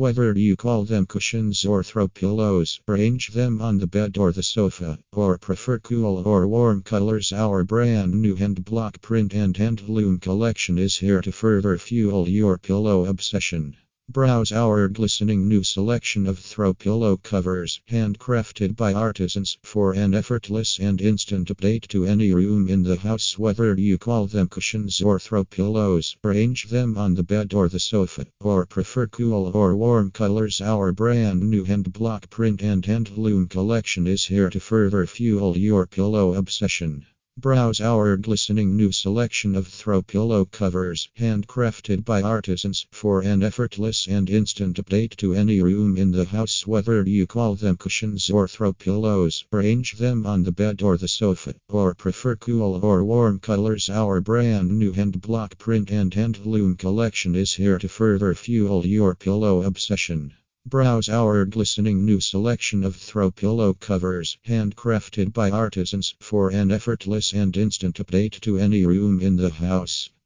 Whether you call them cushions or throw pillows, arrange them on the bed or the sofa, or prefer cool or warm colors, our brand new hand block print and hand loom collection is here to further fuel your pillow obsession. Browse our glistening new selection of throw pillow covers, handcrafted by artisans, for an effortless and instant update to any room in the house. Whether you call them cushions or throw pillows, arrange them on the bed or the sofa, or prefer cool or warm colors, our brand new hand block print and hand loom collection is here to further fuel your pillow obsession. Browse our glistening new selection of throw pillow covers, handcrafted by artisans, for an effortless and instant update to any room in the house. Whether you call them cushions or throw pillows, arrange them on the bed or the sofa, or prefer cool or warm colors, our brand new hand block print and hand loom collection is here to further fuel your pillow obsession. Browse our glistening new selection of throw pillow covers, handcrafted by artisans, for an effortless and instant update to any room in the house.